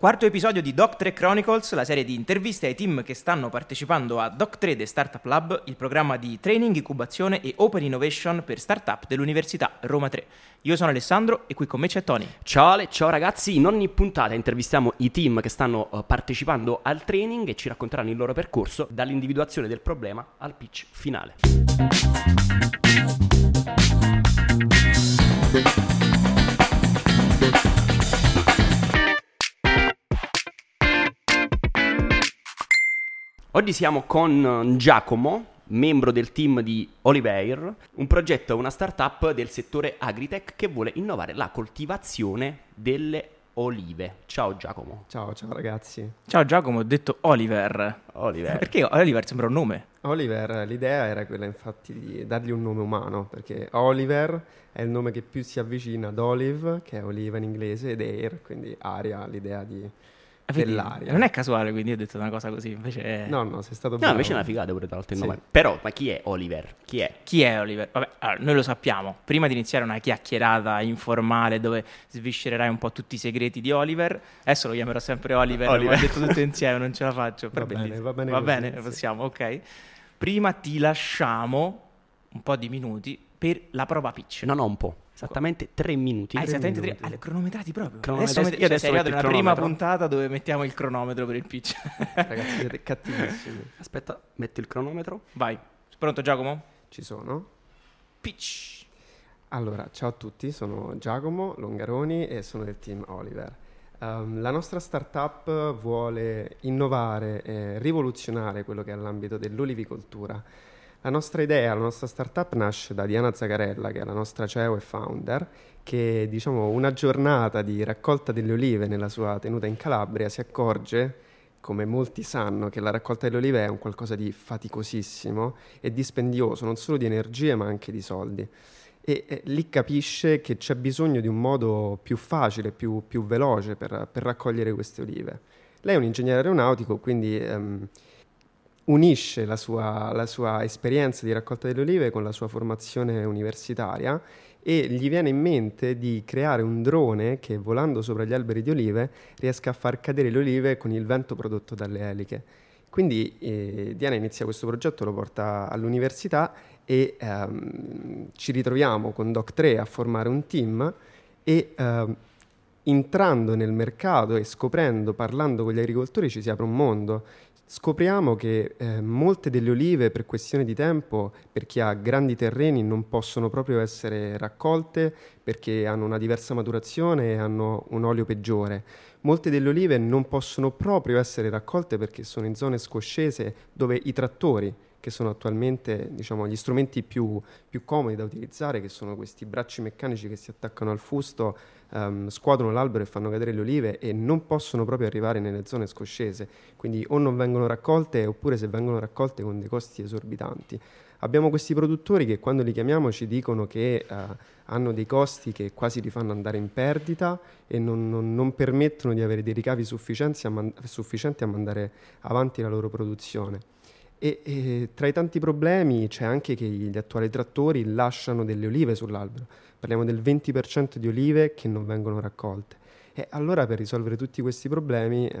Quarto episodio di Doc3 Chronicles, la serie di interviste ai team che stanno partecipando a Doc3 The Startup Lab, il programma di training, incubazione e open innovation per startup dell'Università Roma 3. Io sono Alessandro e qui con me c'è Tony. Ciao Ale, ciao ragazzi, in ogni puntata intervistiamo i team che stanno uh, partecipando al training e ci racconteranno il loro percorso dall'individuazione del problema al pitch finale. Oggi siamo con Giacomo, membro del team di Oliveir, un progetto, una startup del settore agritech che vuole innovare la coltivazione delle olive. Ciao Giacomo. Ciao, ciao ragazzi. Ciao Giacomo, ho detto Oliver. Oliver. Perché Oliver sembra un nome? Oliver, l'idea era quella infatti di dargli un nome umano, perché Oliver è il nome che più si avvicina ad olive, che è oliva in inglese, ed air, quindi aria, l'idea di dell'aria. Non è casuale, quindi ho detto una cosa così. Invece è... No, no, sei stato No, bravo. invece è una figata pure tra l'altro il Sì. nome. Però, ma chi è Oliver? Chi è? Chi è Oliver? Vabbè, allora, noi lo sappiamo. Prima di iniziare una chiacchierata informale dove sviscererai un po' tutti i segreti di Oliver, adesso lo chiamerò sempre Oliver, Oliver. ho detto tutto insieme, non ce la faccio. però Va bene, va bene Va così, bene, sì. possiamo, ok. Prima ti lasciamo un po' di minuti per la prova pitch. No, no, un po'. Esattamente tre minuti. Ah, tre esattamente tre. minuti. Ah, cronometrati proprio. Cronometrati. Adesso, Io cioè, adesso sei arrivato prima puntata dove mettiamo il cronometro per il pitch. Ragazzi, siete cattivissimi. Aspetta, metto il cronometro. Vai. Pronto Giacomo? Ci sono? Pitch. Allora, ciao a tutti, sono Giacomo Longaroni e sono del team Oliver. Um, la nostra startup vuole innovare e rivoluzionare quello che è l'ambito dell'olivicoltura. La nostra idea, la nostra startup nasce da Diana Zagarella, che è la nostra CEO e founder, che diciamo una giornata di raccolta delle olive nella sua tenuta in Calabria si accorge, come molti sanno, che la raccolta delle olive è un qualcosa di faticosissimo e dispendioso, non solo di energie ma anche di soldi e eh, lì capisce che c'è bisogno di un modo più facile, più, più veloce per, per raccogliere queste olive. Lei è un ingegnere aeronautico, quindi ehm, unisce la sua, la sua esperienza di raccolta delle olive con la sua formazione universitaria e gli viene in mente di creare un drone che volando sopra gli alberi di olive riesca a far cadere le olive con il vento prodotto dalle eliche. Quindi eh, Diana inizia questo progetto, lo porta all'università e ehm, ci ritroviamo con Doc3 a formare un team e ehm, entrando nel mercato e scoprendo, parlando con gli agricoltori ci si apre un mondo. Scopriamo che eh, molte delle olive per questione di tempo, per chi ha grandi terreni, non possono proprio essere raccolte perché hanno una diversa maturazione e hanno un olio peggiore. Molte delle olive non possono proprio essere raccolte perché sono in zone scoscese dove i trattori, che sono attualmente diciamo, gli strumenti più, più comodi da utilizzare, che sono questi bracci meccanici che si attaccano al fusto, ehm, scuotono l'albero e fanno cadere le olive e non possono proprio arrivare nelle zone scoscese, quindi o non vengono raccolte oppure se vengono raccolte con dei costi esorbitanti. Abbiamo questi produttori che quando li chiamiamo ci dicono che eh, hanno dei costi che quasi li fanno andare in perdita e non, non- non permettono di avere dei ricavi a, man- sufficienti a mandare avanti la loro produzione. E, e tra i tanti problemi c'è anche che gli attuali trattori lasciano delle olive sull'albero. Parliamo del 20% di olive che non vengono raccolte. E allora per risolvere tutti questi problemi, eh,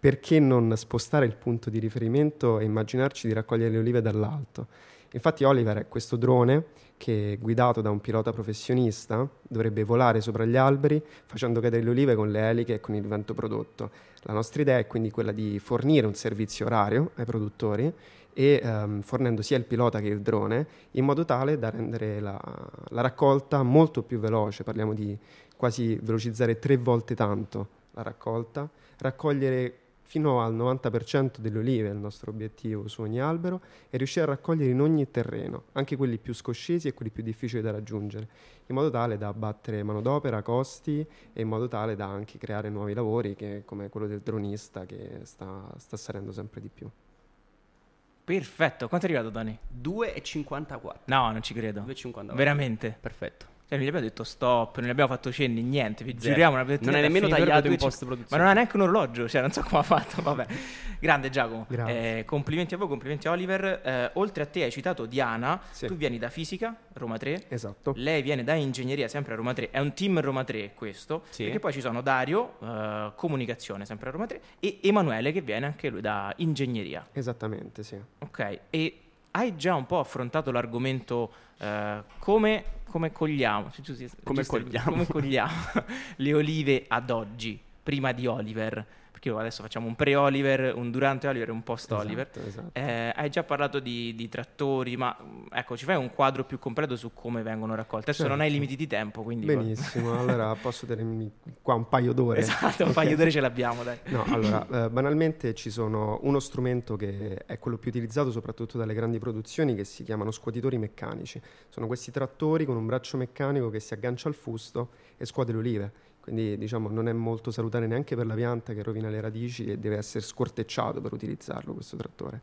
perché non spostare il punto di riferimento e immaginarci di raccogliere le olive dall'alto? Infatti Oliver è questo drone che guidato da un pilota professionista dovrebbe volare sopra gli alberi facendo cadere le olive con le eliche e con il vento prodotto. La nostra idea è quindi quella di fornire un servizio orario ai produttori e ehm, fornendo sia il pilota che il drone in modo tale da rendere la, la raccolta molto più veloce, parliamo di quasi velocizzare tre volte tanto la raccolta, raccogliere fino al 90% delle olive è il nostro obiettivo su ogni albero e riuscire a raccogliere in ogni terreno, anche quelli più scoscesi e quelli più difficili da raggiungere, in modo tale da abbattere manodopera, costi e in modo tale da anche creare nuovi lavori che- come quello del dronista che sta, sta salendo sempre di più. Perfetto. Quanto è arrivato, Tony? 2,54. No, non ci credo. 2,54. Veramente. Perfetto. Cioè, non gli abbiamo detto stop, non gli abbiamo fatto cenni, niente, vi giuriamo. Non, non è nemmeno tagliato in post produzione. Ma non ha neanche un orologio, cioè non so come ha fatto, vabbè. Grande Giacomo. Eh, complimenti a voi, complimenti a Oliver. Eh, oltre a te hai citato Diana, sì. tu vieni da fisica, Roma 3. Esatto. Lei viene da ingegneria, sempre a Roma 3. È un team Roma 3 questo. Sì. Perché poi ci sono Dario, eh, comunicazione, sempre a Roma 3, e Emanuele che viene anche lui da ingegneria. Esattamente, sì. Ok, e hai già un po' affrontato l'argomento uh, come, come, cogliamo, come cogliamo, come cogliamo le olive ad oggi, prima di Oliver perché adesso facciamo un pre-Oliver, un durante Oliver e un post-Oliver. Esatto, esatto. Eh, hai già parlato di, di, trattori, ma ecco, ci fai un quadro più completo su come vengono raccolti. Adesso certo. non hai certo. limiti di tempo, quindi... Benissimo, allora posso tenermi qua un paio d'ore. Esatto, un paio d'ore ce l'abbiamo, dai. No, allora, eh, banalmente ci sono uno strumento che è quello più utilizzato soprattutto dalle grandi produzioni che si chiamano scuotitori meccanici. Sono questi trattori con un braccio meccanico che si aggancia al fusto e scuote le olive quindi diciamo non è molto salutare neanche per la pianta che rovina le radici e deve essere scortecciato per utilizzarlo questo trattore.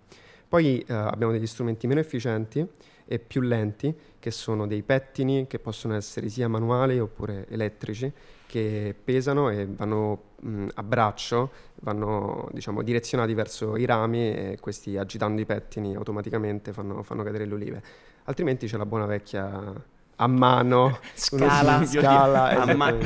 Poi eh, abbiamo degli strumenti meno efficienti e più lenti che sono dei pettini che possono essere sia manuali oppure elettrici che pesano e vanno mh, a braccio, vanno diciamo, direzionati verso i rami e questi agitando i pettini automaticamente fanno, fanno cadere le olive. Altrimenti c'è la buona vecchia a mano, scala, scala a mano.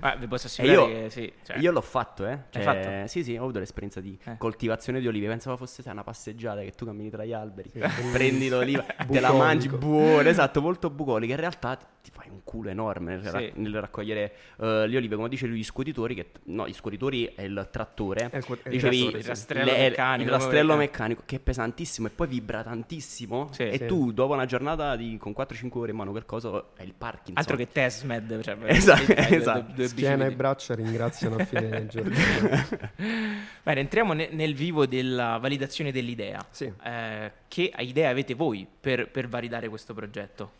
Ma vi posso assicurare io, che sì. Cioè. Io l'ho fatto, eh. Cioè, fatto? Sì, sì, ho avuto l'esperienza di eh. coltivazione di olive. Pensavo fosse sai, una passeggiata che tu cammini tra gli alberi, sì, prendi l'oliva, te la mangi buona, esatto, molto bucolica. In realtà ti fai un culo enorme nel, sì. ra- nel raccogliere uh, le olive, come dice lui, gli scuotitori, che no, gli scuotitori è il trattore, è il, il, Dicevi, il rastrello, le, meccanico, il rastrello meccanico, che è pesantissimo e poi vibra tantissimo. Sì, e sì. tu, dopo una giornata di, con 4-5 ore in mano quel coso, è il Parkinson. Altro che Tesmed, cioè, esatto, esatto. Due, e braccia ringraziano a fine del giorno. Bene, entriamo ne- nel vivo della validazione dell'idea. Sì. Eh, che idea avete voi per, per validare questo progetto?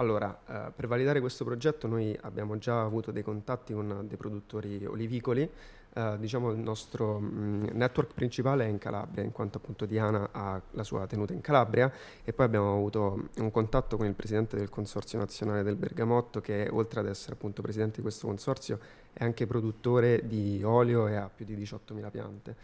Allora, eh, per validare questo progetto noi abbiamo già avuto dei contatti con dei produttori olivicoli. Eh, diciamo il nostro mh, mm, network principale è in Calabria, in quanto appunto Diana ha la sua tenuta in Calabria e poi abbiamo avuto un contatto con il presidente del Consorzio Nazionale del Bergamotto che oltre ad essere appunto presidente di questo consorzio è anche produttore di olio e ha più di 18.000 piante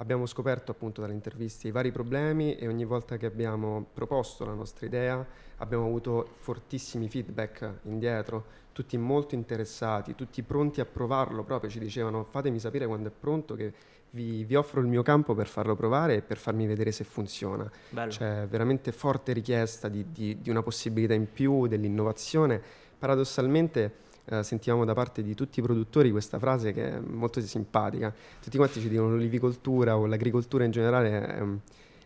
abbiamo scoperto appunto dalle interviste i vari problemi e ogni volta che abbiamo proposto la nostra idea abbiamo avuto fortissimi feedback indietro, tutti molto interessati, tutti pronti a provarlo proprio, ci dicevano fatemi sapere quando è pronto che vi, vi offro il mio campo per farlo provare e per farmi vedere se funziona. Bello. C'è veramente forte richiesta di, di, di una possibilità in più, dell'innovazione. Paradossalmente eh, sentivamo da parte di tutti i produttori questa frase che è molto simpatica. Tutti quanti ci dicono l'olivicoltura o l'agricoltura in generale è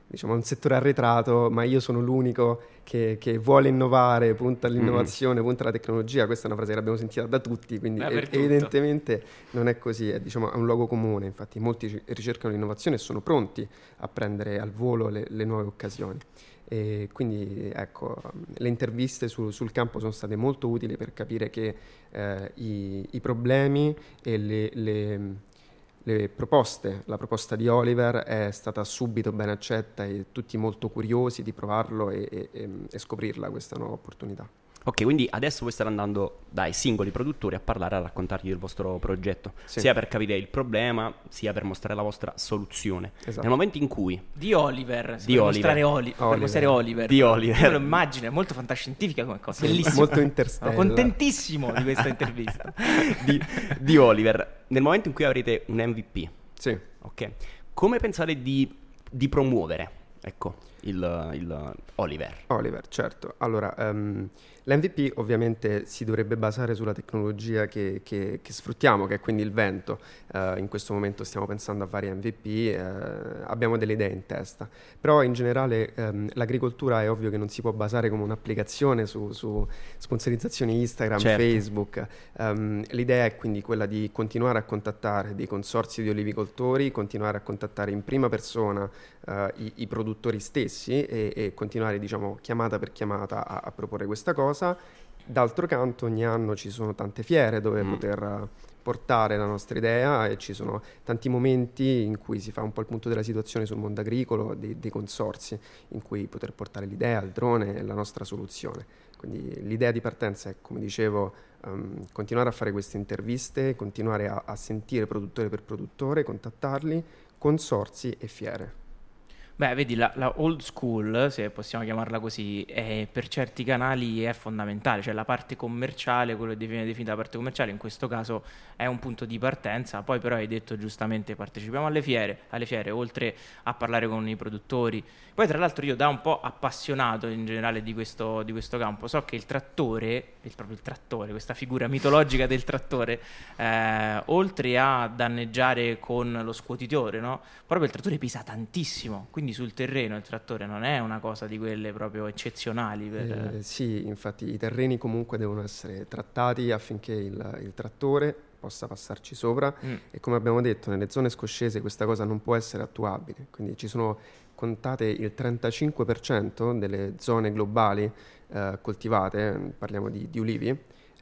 diciamo, un settore arretrato, ma io sono l'unico che, che vuole innovare, punta all'innovazione, mm. punta alla tecnologia. Questa è una frase che l'abbiamo sentita da tutti, quindi Beh, evidentemente non è così, è, diciamo, è, un luogo comune. Infatti molti ricercano l'innovazione e sono pronti a prendere al volo le, le nuove occasioni. E quindi ecco, le interviste su, sul campo sono state molto utili per capire che eh, i, i, problemi e le, le, le, proposte, la proposta di Oliver è stata subito ben accetta e tutti molto curiosi di provarlo e, e, e scoprirla questa nuova opportunità. Ok, quindi adesso voi state andando dai singoli produttori a parlare, a raccontargli del vostro progetto, sì. sia per capire il problema, sia per mostrare la vostra soluzione. Esatto. Nel momento in cui... Di Oliver, di Oliver. Oli- Oliver. per mostrare Oliver. Di Oliver. Io lo immagino, è molto fantascientifica come cosa, bellissimo. Molto interstellar. Sono contentissimo di questa intervista. di, di Oliver, nel momento in cui avrete un MVP, sì. ok, come pensate di, di promuovere, ecco, il, il Oliver? Oliver, certo. Allora... Um, L'MVP ovviamente si dovrebbe basare sulla tecnologia che, che, che sfruttiamo, che è quindi il vento. Uh, in questo momento stiamo pensando a vari MVP, uh, eh, abbiamo delle idee in testa. Però in generale um, l'agricoltura è ovvio che non si può basare come un'applicazione su, su sponsorizzazioni Instagram, certo. Facebook. Um, l'idea è quindi quella di continuare a contattare dei consorzi di olivicoltori, continuare a contattare in prima persona uh, i, i, produttori stessi e, e continuare diciamo, chiamata per chiamata a, a proporre questa cosa cosa. D'altro canto ogni anno ci sono tante fiere dove mm. poter, portare la nostra idea e ci sono tanti momenti in cui si fa un po' il punto della situazione sul mondo agricolo, dei, dei consorsi, in cui poter portare l'idea, il drone e la nostra soluzione. Quindi l'idea di partenza è, come dicevo, um, continuare a fare queste interviste, continuare a, a sentire produttore per produttore, contattarli, consorsi e fiere. Beh, vedi, la, la, old school, se possiamo chiamarla così, è, per certi canali è fondamentale, cioè la parte commerciale, quello che viene definita la parte commerciale, in questo caso è un punto di partenza, poi però hai detto giustamente partecipiamo alle fiere, alle fiere oltre a parlare con i produttori. Poi tra l'altro io da un po' appassionato in generale di questo, di questo campo, so che il trattore, il, proprio il trattore, questa figura mitologica del trattore, eh, oltre a danneggiare con lo scuotitore, no? proprio il trattore pesa tantissimo, quindi quindi sul terreno il trattore non è una cosa di quelle proprio eccezionali. Per... Eh, sì, infatti i terreni comunque devono essere trattati affinché il, il trattore possa passarci sopra mm. e come abbiamo detto nelle zone scoscese questa cosa non può essere attuabile, quindi ci sono contate il 35% delle zone globali eh, coltivate, parliamo di, di ulivi,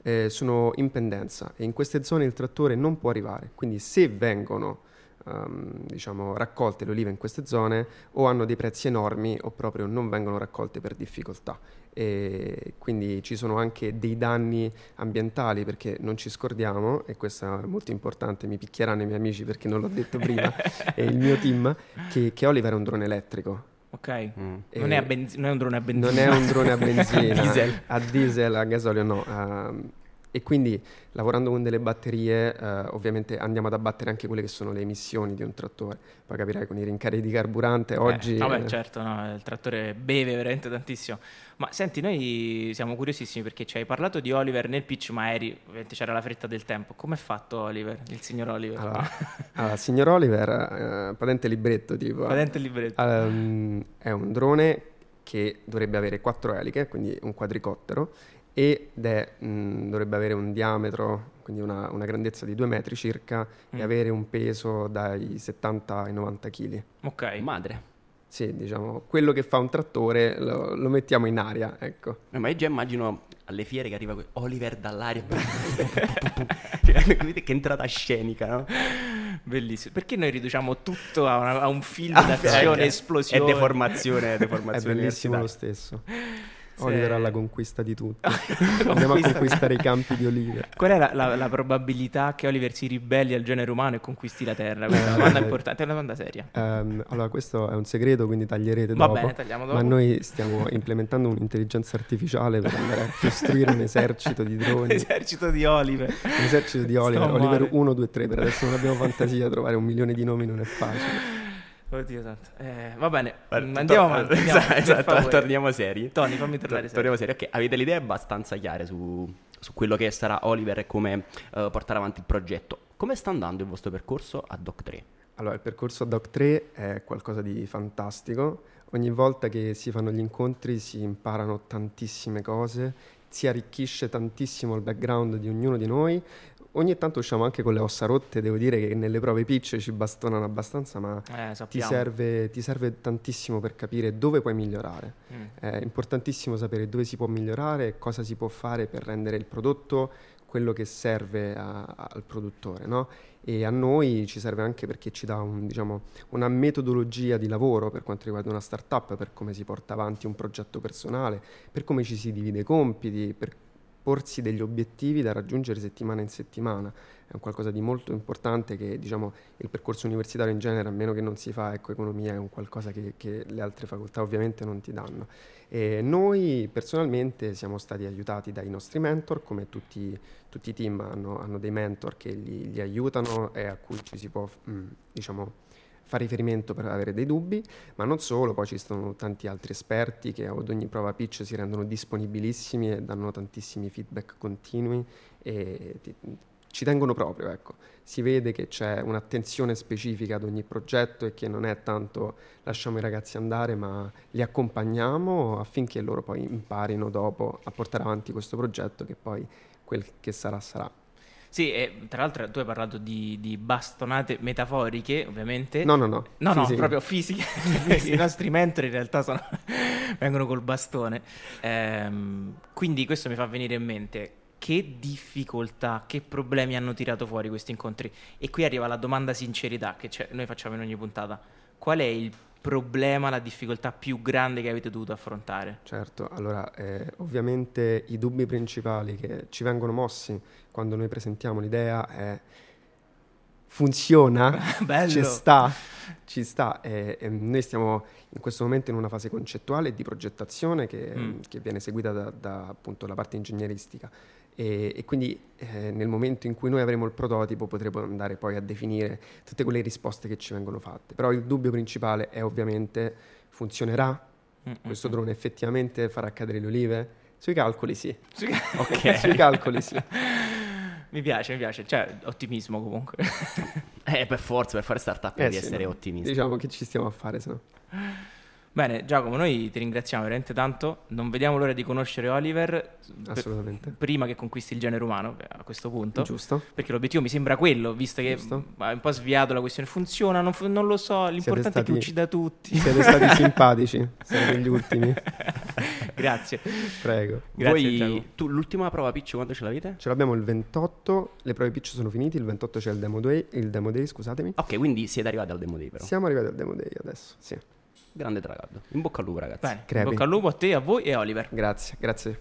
eh, sono in pendenza e in queste zone il trattore non può arrivare, quindi se vengono um, diciamo, raccolte le olive in queste zone o hanno dei prezzi enormi o proprio non vengono raccolte per difficoltà. E quindi ci sono anche dei danni ambientali perché non ci scordiamo, e questo è molto importante, mi picchieranno i miei amici perché non l'ho detto prima, e il mio team, che, che Oliver è un drone elettrico. Ok, mm. non, è benzi- non, è un drone a benzina. Non è un drone a benzina, a diesel. a diesel, a gasolio no. Uh, e quindi lavorando con delle batterie eh, ovviamente andiamo ad abbattere anche quelle che sono le emissioni di un trattore. Poi capirai con i rincari di carburante oggi... Eh, vabbè, certo, no, il trattore beve veramente tantissimo. Ma senti, noi siamo curiosissimi perché ci hai parlato di Oliver nel pitch, ma eri, ovviamente c'era la fretta del tempo. Come è fatto Oliver, il signor Oliver? Allora, allora signor Oliver, eh, patente libretto tipo. Patente libretto. Um, è un drone che dovrebbe avere quattro eliche, quindi un quadricottero, ed è, mh, dovrebbe avere un diametro, quindi una, una, grandezza di 2 metri circa mm. e avere un peso dai 70 ai 90 kg. Ok. Madre. Sì, diciamo, quello che fa un trattore lo, lo mettiamo in aria, ecco. No, ma io già immagino alle fiere che arriva Oliver dall'aria. che entrata scenica, no? Bellissimo. Perché noi riduciamo tutto a, una, a un film ah, d'azione, esplosione? E deformazione, deformazione. È bellissimo lo stesso. Oliver alla conquista di tutto. Andiamo a conquistare i campi di olive. Qual è la, la, la, probabilità che Oliver si ribelli al genere umano e conquisti la Terra? Questa è una domanda importante, è una domanda seria. Um, allora, questo è un segreto, quindi taglierete Va dopo. bene, tagliamo dopo. Ma noi stiamo implementando un'intelligenza artificiale per andare a costruire un esercito di droni. esercito di Oliver. Un esercito di Oliver. Sto Oliver 1, 2, 3. Per adesso non abbiamo fantasia, trovare un milione di nomi non è facile. Oddio santo. Eh, va bene, Guarda, andiamo to- avanti. Andiamo, esatto, torniamo seri. Tony, fammi tornare to- Torniamo seri. Ok, avete le idee abbastanza chiare su, su quello che sarà Oliver e come uh, portare avanti il progetto. Come sta andando il vostro percorso a Doc 3? Allora, il percorso a Doc 3 è qualcosa di fantastico. Ogni volta che si fanno gli incontri si imparano tantissime cose, si arricchisce tantissimo il background di ognuno di noi ogni tanto usciamo anche con le ossa rotte, devo dire che nelle prove pitch ci bastonano abbastanza, ma eh, ti, serve, ti, serve, tantissimo per capire dove puoi migliorare. Mm. È importantissimo sapere dove si può migliorare cosa si può fare per rendere il prodotto quello che serve a, al produttore. No? E a noi ci serve anche perché ci dà un, diciamo, una metodologia di lavoro per quanto riguarda una startup, per come si porta avanti un progetto personale, per come ci si divide i compiti, per porsi degli obiettivi da raggiungere settimana in settimana. È un qualcosa di molto importante che diciamo, il percorso universitario in genere, a meno che non si fa ecco, economia, è un qualcosa che, che, le altre facoltà ovviamente non ti danno. E noi personalmente siamo stati aiutati dai nostri mentor, come tutti, tutti i team hanno, hanno, dei mentor che li, li, aiutano e a cui ci si può mh, diciamo, fa riferimento per avere dei dubbi, ma non solo, poi ci sono tanti altri esperti che ad ogni prova pitch si rendono disponibilissimi e danno tantissimi feedback continui e ti, ci tengono proprio, ecco. Si vede che c'è un'attenzione specifica ad ogni progetto e che non è tanto lasciamo i ragazzi andare, ma li accompagniamo affinché loro poi imparino dopo a portare avanti questo progetto che poi quel che sarà sarà. Sì, e tra l'altro tu hai parlato di, di bastonate metaforiche, ovviamente. No, no, no. No, no, proprio fisiche. I nostri mentori in realtà sono vengono col bastone. Ehm, quindi questo mi fa venire in mente che difficoltà, che problemi hanno tirato fuori questi incontri? E qui arriva la domanda sincerità che noi facciamo in ogni puntata. Qual è il problema, la difficoltà più grande che avete dovuto affrontare? Certo, allora eh, ovviamente i dubbi principali che ci vengono mossi quando noi presentiamo l'idea è funziona, ci sta, ci sta. E, e noi stiamo in questo momento in una fase concettuale di progettazione che, mm. che viene seguita da, da appunto la parte ingegneristica e, e quindi eh, nel momento in cui noi avremo il prototipo potremo andare poi a definire tutte quelle risposte che ci vengono fatte. Però il dubbio principale è ovviamente funzionerà? Mm-mm. Questo drone effettivamente farà cadere le olive? Sui calcoli sì. Sui, cal- okay. Sui calcoli sì. mi piace, mi piace, cioè ottimismo comunque. eh, per forza, per fare startup eh, devi sì, essere no. ottimisti. Diciamo che ci stiamo a fare, se no. Bene, Giacomo, noi ti ringraziamo veramente tanto. Non vediamo l'ora di conoscere Oliver. Assolutamente. Per, prima che conquisti il genere umano a questo punto. Giusto. Perché l'obiettivo mi sembra quello, visto che hai un po' sviato la questione. Funziona, non, fu- non lo so. L'importante stati, è che uccida tutti. Siete stati simpatici. Siete gli ultimi. Grazie. Prego. Grazie, Voi, tu, l'ultima prova pitch quando ce l'avete? Ce l'abbiamo il 28. Le prove pitch sono finite. Il 28 c'è il demo day. Il demo day, scusatemi. Ok, quindi siete arrivati al demo day, però. Siamo arrivati al demo day adesso, sì. Grande traguardo. In bocca al lupo, ragazzi. Bene, in bocca al lupo a te, a voi e a Oliver. Grazie, grazie.